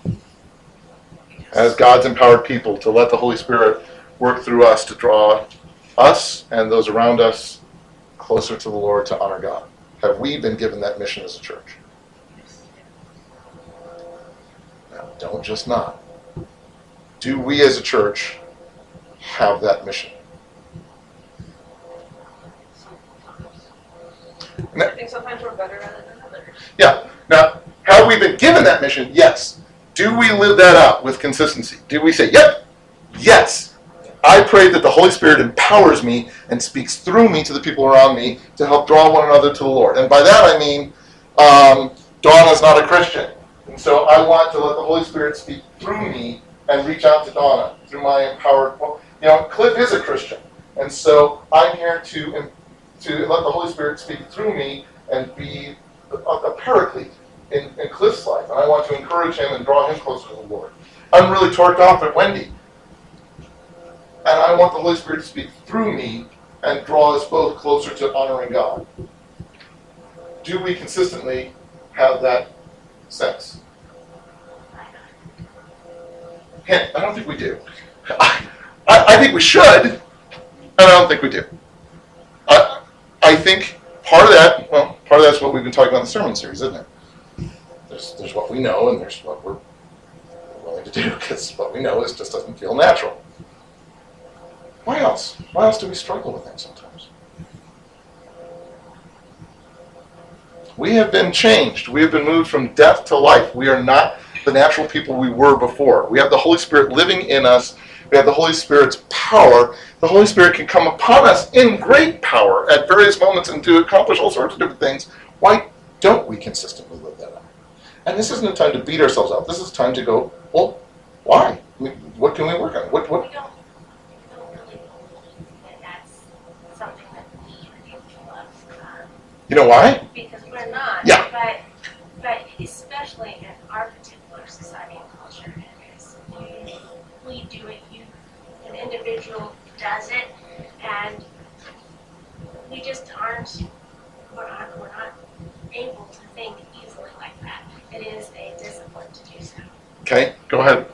as God's empowered people to let the Holy Spirit work through us to draw us and those around us closer to the Lord to honor God? Have we been given that mission as a church? Now, don't just nod. Do we as a church have that mission? I think sometimes we're better at it than others. Yeah. Now, have we been given that mission? Yes. Do we live that out with consistency? Do we say, yep, yes. I pray that the Holy Spirit empowers me and speaks through me to the people around me to help draw one another to the Lord. And by that I mean, um, Donna's not a Christian. And so I want to let the Holy Spirit speak through me and reach out to Donna through my empowered. You know, Cliff is a Christian. And so I'm here to, to let the Holy Spirit speak through me and be a, a paraclete in, in Cliff's life, and I want to encourage him and draw him closer to the Lord. I'm really torqued off at Wendy, and I want the Holy Spirit to speak through me and draw us both closer to honoring God. Do we consistently have that sense? Hint, I don't think we do. I, I, think we should, and I don't think we do. I, I think part of that, well, part of that's what we've been talking about in the sermon series, isn't it? There's, there's what we know and there's what we're willing to do because what we know is just doesn't feel natural. Why else? Why else do we struggle with things sometimes? We have been changed. We have been moved from death to life. We are not the natural people we were before. We have the Holy Spirit living in us. We have the Holy Spirit's power. The Holy Spirit can come upon us in great power at various moments and to accomplish all sorts of different things. Why don't we consistently live that out? And this isn't a time to beat ourselves up. This is time to go, well, why? I mean, what can we work on? What, what? We don't, we don't really believe that that's something that we are capable of, um, You know why? because we're not. Yeah. But, but especially in our particular society and culture, because we do it, you, an individual does it, and we just aren't, we're not, we're not able to think easily like that. It is a discipline to do so. Okay, go ahead.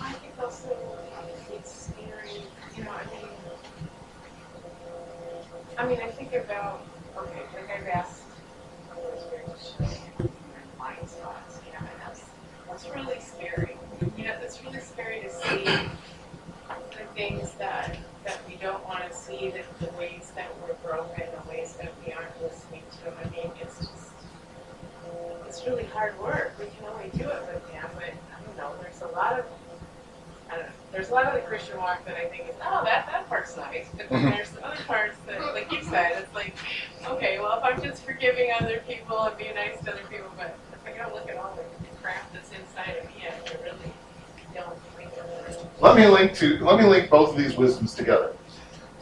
I think also it's scary, you know, I mean, I mean, I think about, to my blind spots, you know, and that's, that's really scary. You know, that's really scary to see the things that, that we don't wanna see, the, the ways that we're broken, the ways that we aren't listening to him. I mean, it's just, it's really hard work. We can only do it with him, but I don't know, there's a lot of I don't know. There's a lot of the Christian walk that I think is, oh, that, that part's nice. But then Mhm. there's the other parts that, like you said, it's like, okay, well, if I'm just forgiving other people and being nice to other people, but if I don't look at all the crap that's inside of me, I really don't think Let me link to let me link both of these wisdoms together.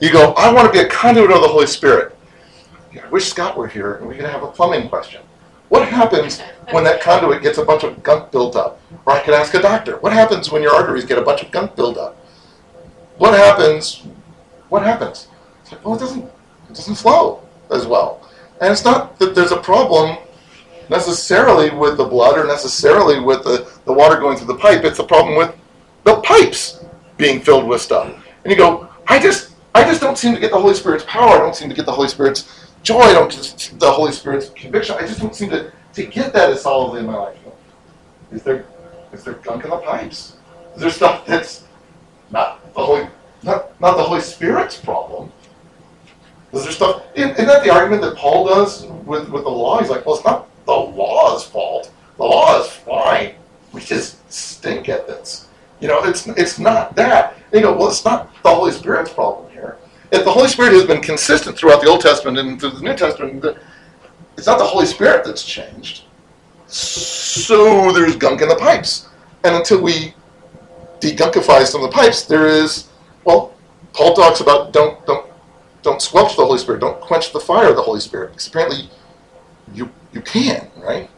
You go, I want to be a conduit of the Holy Spirit. I wish Scott were here and we could have a plumbing question. What happens when that conduit gets a bunch of gunk built up? Or I could ask a doctor, what happens when your arteries get a bunch of gunk built up? What happens? What happens? It's like, well, it doesn't, it doesn't flow as well. And it's not that there's a problem necessarily with the blood or necessarily with the, the water going through the pipe. It's a problem with the pipes being filled with stuff. And you go, I just, I just don't seem to get the Holy Spirit's power. I don't seem to get the Holy Spirit's joy. The Holy Spirit's conviction. I just don't seem to, to get that as solidly in my life. Is there, is there gunk in the pipes? Is there stuff that's not the Holy, not, not the Holy Spirit's problem? Is there stuff? Isn't that the argument that Paul does with, with the law? He's like, well, it's not the law's fault. The law is fine. We just stink at this. You know, it's it's not that. You go, well, it's not the Holy Spirit's problem. If the Holy Spirit has been consistent throughout the Old Testament and through the New Testament, it's not the Holy Spirit that's changed. So there's gunk in the pipes. And until we degunkify some of the pipes, there is, well, Paul talks about don't don't don't squelch the Holy Spirit, don't quench the fire of the Holy Spirit. Because apparently you you can, right?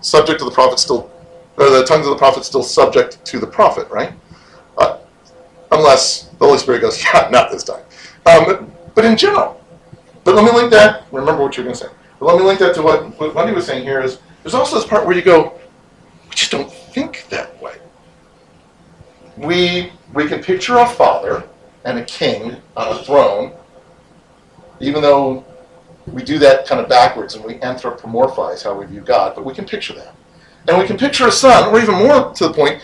Subject to the prophet still or the tongues of the prophet still subject to the prophet, right? Uh, unless the Holy Spirit goes, *laughs* yeah, not this time. Um, but in general, but let me link that. Remember what you're going to say. But let me link that to what, what Wendy was saying here. Is there's also this part where you go, we just don't think that way. We we can picture a father and a king on a throne, even though we do that kind of backwards and we anthropomorphize how we view God, but we can picture that. And we can picture a son, or even more to the point,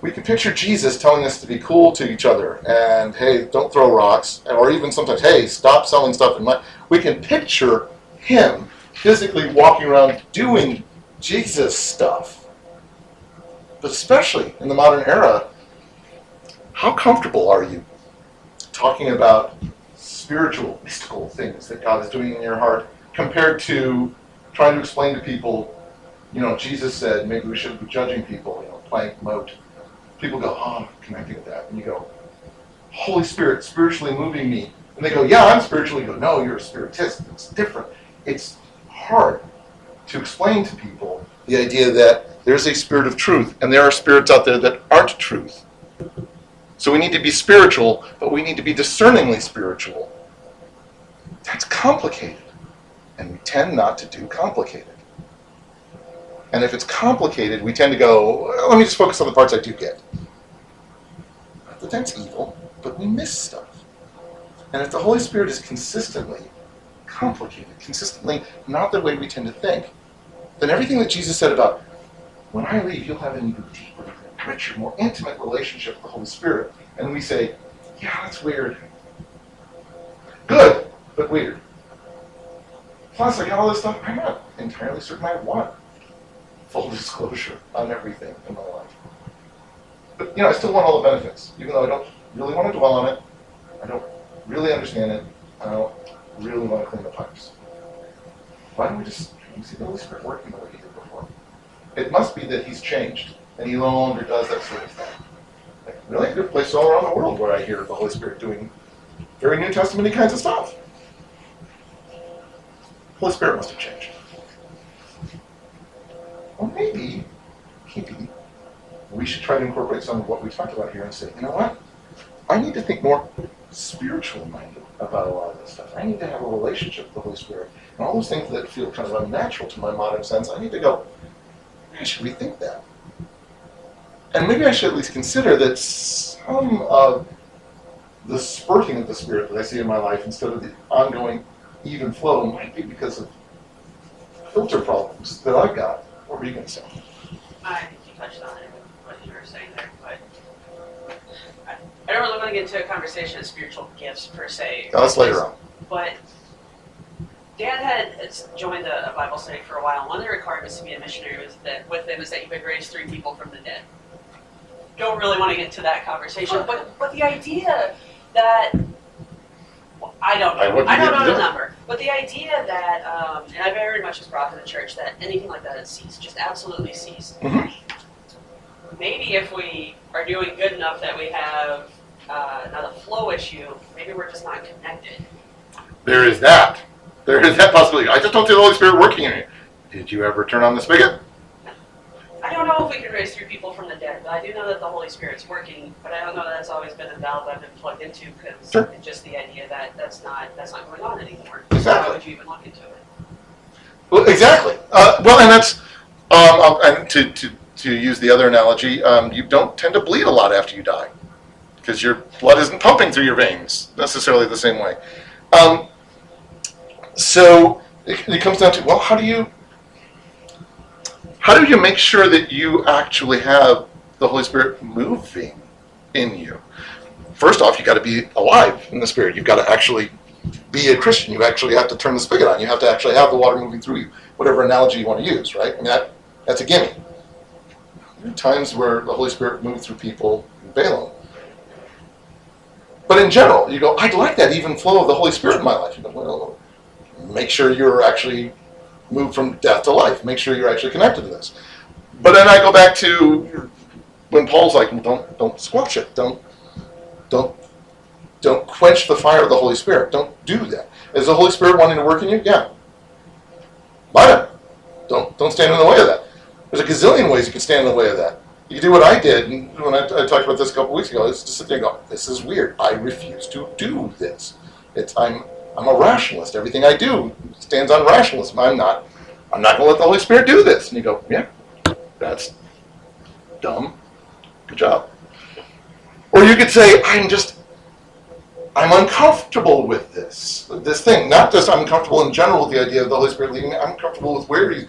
we can picture Jesus telling us to be cool to each other and hey, don't throw rocks, or even sometimes, hey, stop selling stuff in my. We can picture him physically walking around doing Jesus stuff. But especially in the modern era, how comfortable are you talking about spiritual, mystical things that God is doing in your heart compared to trying to explain to people, you know, Jesus said maybe we shouldn't be judging people, you know, plank, mote. People go, oh, I'm connecting with that. And you go, Holy Spirit spiritually moving me. And they go, yeah, I'm spiritually. You go, no, you're a spiritist. It's different. It's hard to explain to people the idea that there's a spirit of truth and there are spirits out there that aren't truth. So we need to be spiritual, but we need to be discerningly spiritual. That's complicated. And we tend not to do complicated. And if it's complicated, we tend to go, well, let me just focus on the parts I do get. Not that that's evil, but we miss stuff. And if the Holy Spirit is consistently complicated, consistently not the way we tend to think, then everything that Jesus said about, when I leave, you'll have an even deeper, richer, more intimate relationship with the Holy Spirit. And we say, yeah, that's weird. Good, but weird. Plus, I got all this stuff. I'm not entirely certain I want full *laughs* disclosure on everything in my life. But, you know, I still want all the benefits, even though I don't really want to dwell on it. I don't really understand it. I don't really want to clean the pipes. Why don't we just you see the Holy Spirit working the way He did before? It must be that He's changed and He no longer does that sort of thing. Like, really, good places all around the world where I hear the Holy Spirit doing very New Testament kinds of stuff. The Holy Spirit must have changed. Well, maybe, maybe we should try to incorporate some of what we talked about here and say, you know what? I need to think more spiritual minded about a lot of this stuff. I need to have a relationship with the Holy Spirit. And all those things that feel kind of unnatural to my modern sense, I need to go, I should rethink that. And maybe I should at least consider that some of the spurting of the Spirit that I see in my life instead of the ongoing even flow might be because of filter problems that I've got. What were you going to say? I think you touched on it, what you were saying there, but I, I don't really want to get into a conversation of spiritual gifts per se. Now, that's later on. But Dad had joined a, a Bible study for a while. One of the requirements to be a missionary was that with them is that you could raise three people from the dead. Don't really want to get into that conversation, but but the idea that well, I don't know. I I don't know do the number, but the idea that um, and I very much was brought to the church that anything like that is ceased, just absolutely ceased. Mhm. Maybe if we are doing good enough that we have uh, not a flow issue, maybe we're just not connected. There is that. There is that possibility. I just don't see the Holy Spirit working in it. Did you ever turn on the spigot? I don't know if we can raise three people from the dead, but I do know that the Holy Spirit's working. But I don't know that that's always been a valve I've been plugged into because Sure. it's just the idea that that's not that's not going on anymore. Exactly. Why would you even look into it? Well, exactly. Uh, well, and that's um, um, and to, to to use the other analogy, um, you don't tend to bleed a lot after you die because your blood isn't pumping through your veins necessarily the same way. Um, so it, it comes down to well, how do you how do you make sure that you actually have the Holy Spirit moving in you? First off, you got to be alive in the Spirit. You've got to actually be a Christian. You actually have to turn the spigot on. You have to actually have the water moving through you. Whatever analogy you want to use, right? I mean, that, that's a gimme. There are times where the Holy Spirit moved through people in Balaam. But in general, you go, I'd like that even flow of the Holy Spirit in my life. You go, well, make sure you're actually moved from death to life. Make sure you're actually connected to this. But then I go back to when Paul's like, don't don't squelch it. Don't don't don't quench the fire of the Holy Spirit. Don't do that. Is the Holy Spirit wanting to work in you? Yeah. Let him. Don't don't stand in the way of that. There's a gazillion ways you can stand in the way of that. You do what I did and when I, I talked about this a couple weeks ago. Is just sit there and go, "This is weird. I refuse to do this. It's I'm I'm a rationalist. Everything I do stands on rationalism. I'm not I'm not going to let the Holy Spirit do this." And you go, "Yeah, that's dumb. Good job." Or you could say, "I'm just I'm uncomfortable with this this thing. Not just I'm uncomfortable in general with the idea of the Holy Spirit leading me. I'm comfortable with where He's.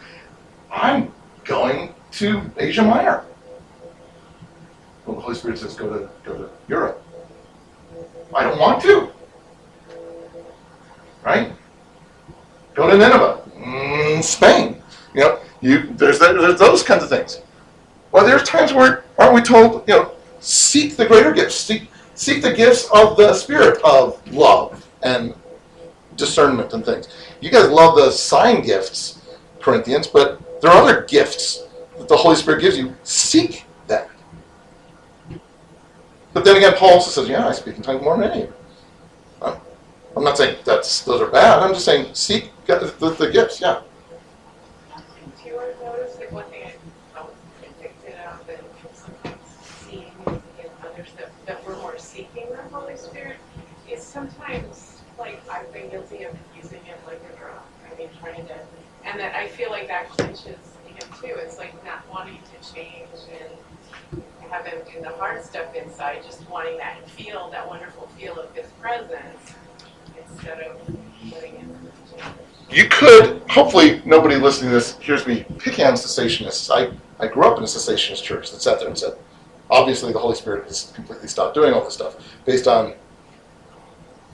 I'm going to Asia Minor." Well, the Holy Spirit says, go to, go to Europe. I don't want to. Right? Go to Nineveh. Mm, Spain. You know, you, there's, that, there's those kinds of things. Well, there's times where, aren't we told, you know, seek the greater gifts. Seek, seek the gifts of the Spirit of love and discernment and things. You guys love the sign gifts, Corinthians, but there are other gifts that the Holy Spirit gives you. Seek. But then again, Paul also says, "Yeah, I speak in tongues more than any of you." I'm- not saying that's those are bad. I'm just saying seek the, the, the gifts. Yeah. Sometimes like, I've been guilty of using like a drug. I mean, trying to, and that I feel like that clinches him too. It's like not wanting to change and have him do the hard stuff inside, just wanting that feel, that wonderful feel of his presence instead of letting him change. You could hopefully nobody listening to this hears me picking on cessationists. I I grew up in a cessationist church that sat there and said, obviously the Holy Spirit has completely stopped doing all this stuff based on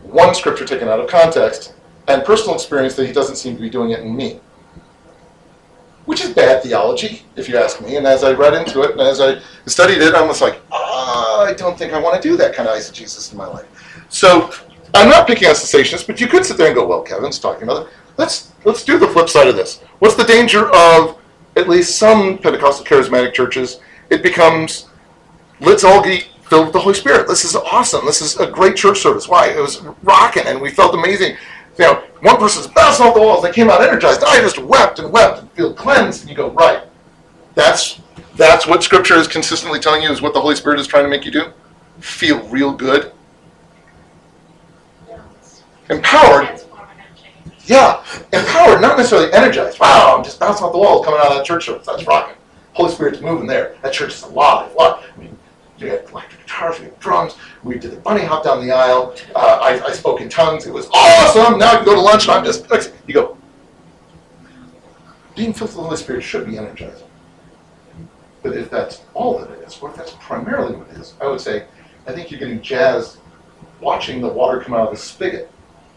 one scripture taken out of context and personal experience that he doesn't seem to be doing it in me. Which is bad theology, if you ask me. And as I read into it and as I studied it, I was like, ah, I don't think I want to do that kind of eisegesis in my life. So I'm not picking on cessationists, but you could sit there and go, well, Kevin's talking about it. Let's let's do the flip side of this. What's the danger of at least some Pentecostal charismatic churches? It becomes let's all get filled with the Holy Spirit. This is awesome. This is a great church service. Why? It was rocking and we felt amazing. You know, one person's bouncing off the walls. They came out energized. I just wept and wept and feel cleansed. And you go, right. That's that's what Scripture is consistently telling you is what the Holy Spirit is trying to make you do. Feel real good, empowered. Yeah, empowered, not necessarily energized. Wow, I'm just bouncing off the walls coming out of that church service. That's rocking. Holy Spirit's moving there. That church is alive. What? I mean, had electric guitars, we had drums. We did the bunny hop down the aisle. Uh, I, I spoke in tongues. It was awesome. Now I can go to lunch and I'm just. You go. Being filled with the Holy Spirit should be energizing. But if that's all that it is, or if that's primarily what it is, I would say, I think you're getting jazzed watching the water come out of the spigot.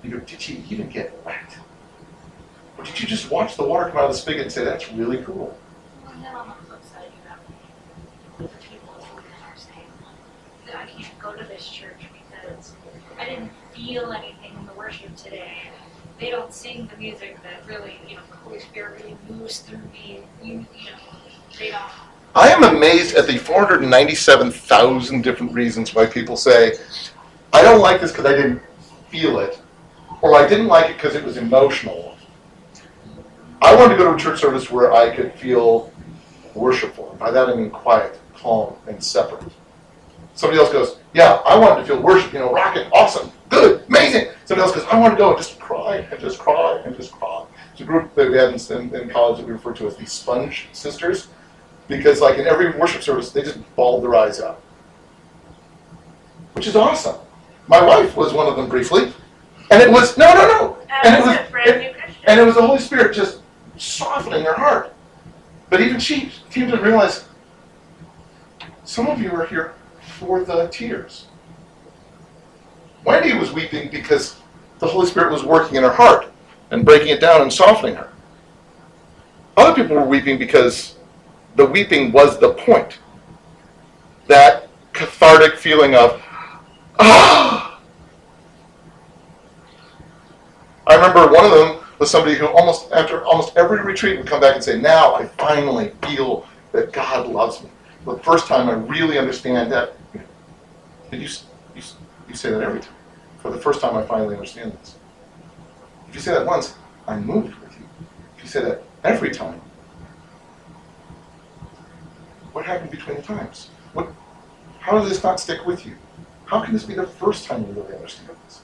You go, did you even get wet? Or did you just watch the water come out of the spigot and say, that's really cool? Well, then on the flip side, you have the people who are saying, that I can't go to this church because I didn't feel anything in the worship today. They don't sing the music that really, you know, the Holy Spirit really moves through me. You, you know, they don't. I am amazed at the 497,000 different reasons why people say, I don't like this because I didn't feel it, or I didn't like it because it was emotional. I wanted to go to a church service where I could feel worshipful. By that I mean quiet, calm, and separate. Somebody else goes, Yeah, I wanted to feel worship, you know, rocking, awesome, good, amazing. Somebody else goes, I want to go and just cry and just cry and just cry. It's a group that we had in, in college that we referred to as the Sponge Sisters because like in every worship service they just bawled their eyes out. Which is awesome. My wife was one of them briefly. And it was no no no. And it was- a brand new Christian. and it was the holy spirit just softening her heart. But even she came to realize some of you are here for the tears wendy was weeping because the holy spirit was working in her heart and breaking it down and softening her other people were weeping because the weeping was the point. That cathartic feeling of, ah! I remember one of them was somebody who almost, after almost every retreat, would come back and say, Now I finally feel that God loves me. The first time, I really understand that. You, you, you say that every time. For the first time, I finally understand this. If you say that once, I'm moved with you. If you say that every time, What happened between the times? What, how does this not stick with you? How can this be the first time you really understand this?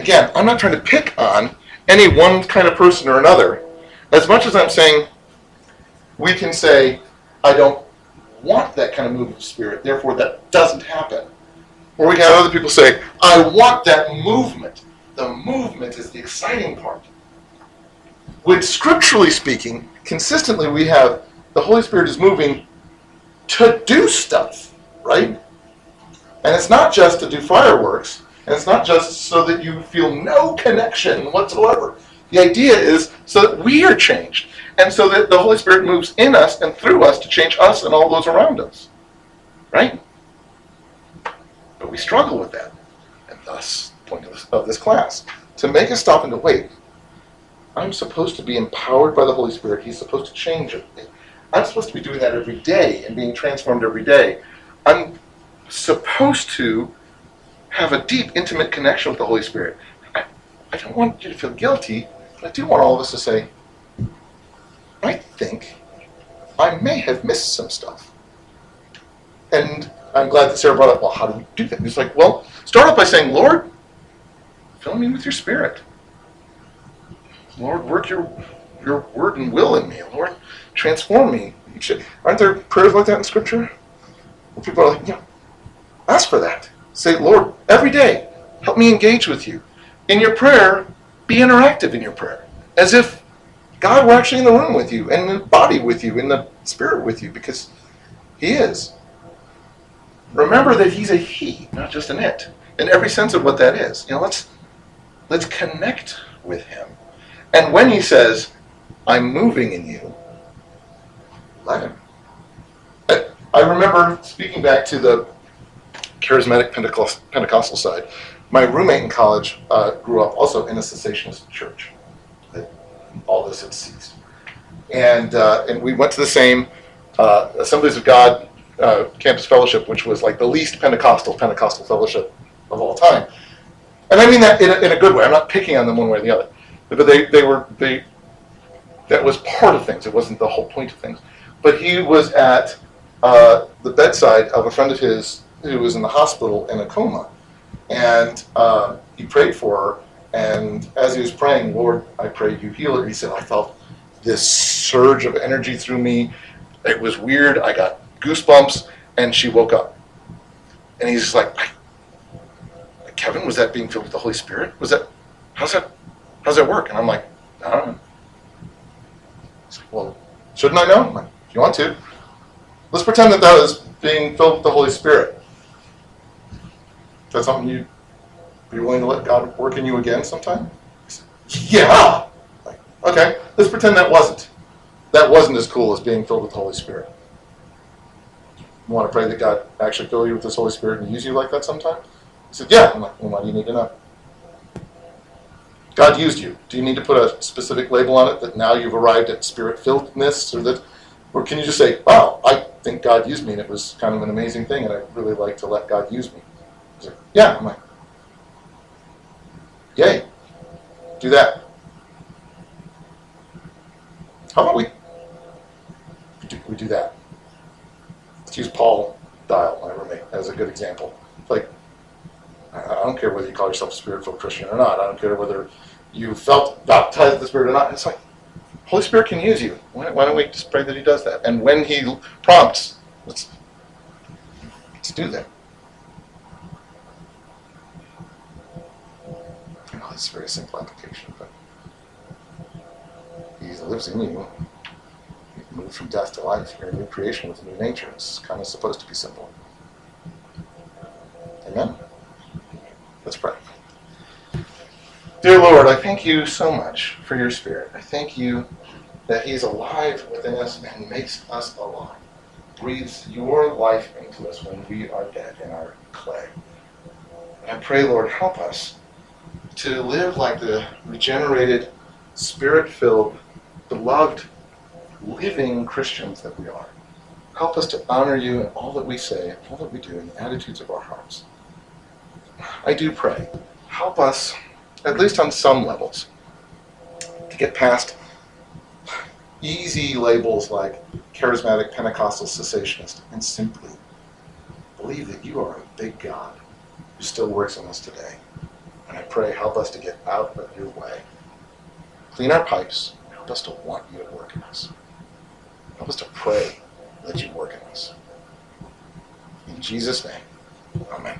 Again, I'm not trying to pick on any one kind of person or another, as much as I'm saying we can say, I don't want that kind of move of spirit, therefore that doesn't happen. Or we can have other people say, I want that movement. The movement is the exciting part. When scripturally speaking, consistently we have the Holy Spirit is moving to do stuff, right? And it's not just to do fireworks, and it's not just so that you feel no connection whatsoever. The idea is so that we are changed, and so that the Holy Spirit moves in us and through us to change us and all those around us. Right? But we struggle with that. And thus, the point of this, of this class, to make us stop and to wait. I'm supposed to be empowered by the Holy Spirit. He's supposed to change it. I'm supposed to be doing that every day and being transformed every day. I'm supposed to have a deep, intimate connection with the Holy Spirit. I, I don't want you to feel guilty, but I do want all of us to say, I think I may have missed some stuff. And I'm glad that Sarah brought up, well, how do we do that? It's like, well, start off by saying, Lord, fill me with your spirit. Lord, work your your word and will in me. Lord, transform me. Aren't there prayers like that in Scripture? People are like, yeah, ask for that. Say, Lord, every day, help me engage with you. In your prayer, be interactive in your prayer. As if God were actually in the room with you, and in the body with you, in the spirit with you, because He is. Remember that He's a He, not just an it, in every sense of what that is. You know, let's let's connect with Him. And when He says, I'm moving in you, let Him. I, I remember speaking back to the charismatic Pentecost, Pentecostal side. My roommate in college uh, grew up also in a cessationist church. All this had ceased, and uh, and we went to the same uh, Assemblies of God uh, campus fellowship, which was like the least Pentecostal Pentecostal fellowship of all time. And I mean that in a, in a good way. I'm not picking on them one way or the other, but they they were they. That was part of things. It wasn't the whole point of things. But he was at uh, the bedside of a friend of his who was in the hospital in a coma. And uh, he prayed for her. And as he was praying, Lord, I pray you heal her. He said, I felt this surge of energy through me. It was weird. I got goosebumps. And she woke up. And he's like, Kevin, was that being filled with the Holy Spirit? Was that, how's that, how's that work? And I'm like, I don't know. He's like, well, shouldn't I know? Like, if you want to. Let's pretend that that was being filled with the Holy Spirit. Is that something you be willing to let God work in you again sometime? Yeah. Like, okay, let's pretend that wasn't. That wasn't as cool as being filled with the Holy Spirit. Want to pray that God actually fill you with His Holy Spirit and use you like that sometime? He said, Yeah. I'm like, well, why do you need to know? God used you. Do you need to put a specific label on it that now you've arrived at spirit filledness, or that, or can you just say, "Wow, I think God used me, and it was kind of an amazing thing, and I really like to let God use me." He's like, "Yeah." I'm like, "Yay, do that." How about we we do that? Use Paul Dial, my roommate, as a good example. Like, I don't care whether you call yourself a spirit-filled Christian or not. I don't care whether you felt baptized with the Spirit or not. It's like, Holy Spirit can use you. Why, why don't we just pray that He does that? And when He prompts, let's, let's do that. I know it's a very simple application, but He lives in you. Move from death to life. You're a new creation with a new nature. It's kind of supposed to be simple. Amen? Let's pray. Dear Lord, I thank you so much for your Spirit. I thank you that He is alive within us and makes us alive. Breathes your life into us when we are dead in our clay. And I pray, Lord, help us to live like the regenerated, spirit filled, beloved, living Christians that we are. Help us to honor you in all that we say, all that we do, in the attitudes of our hearts. I do pray. Help us, at least on some levels, to get past easy labels like charismatic Pentecostal cessationist and simply believe that you are a big God who still works on us today. And I pray, help us to get out of your way. Clean our pipes. Help us to want you to work in us. Help us to pray that you work in us. In Jesus' name, amen.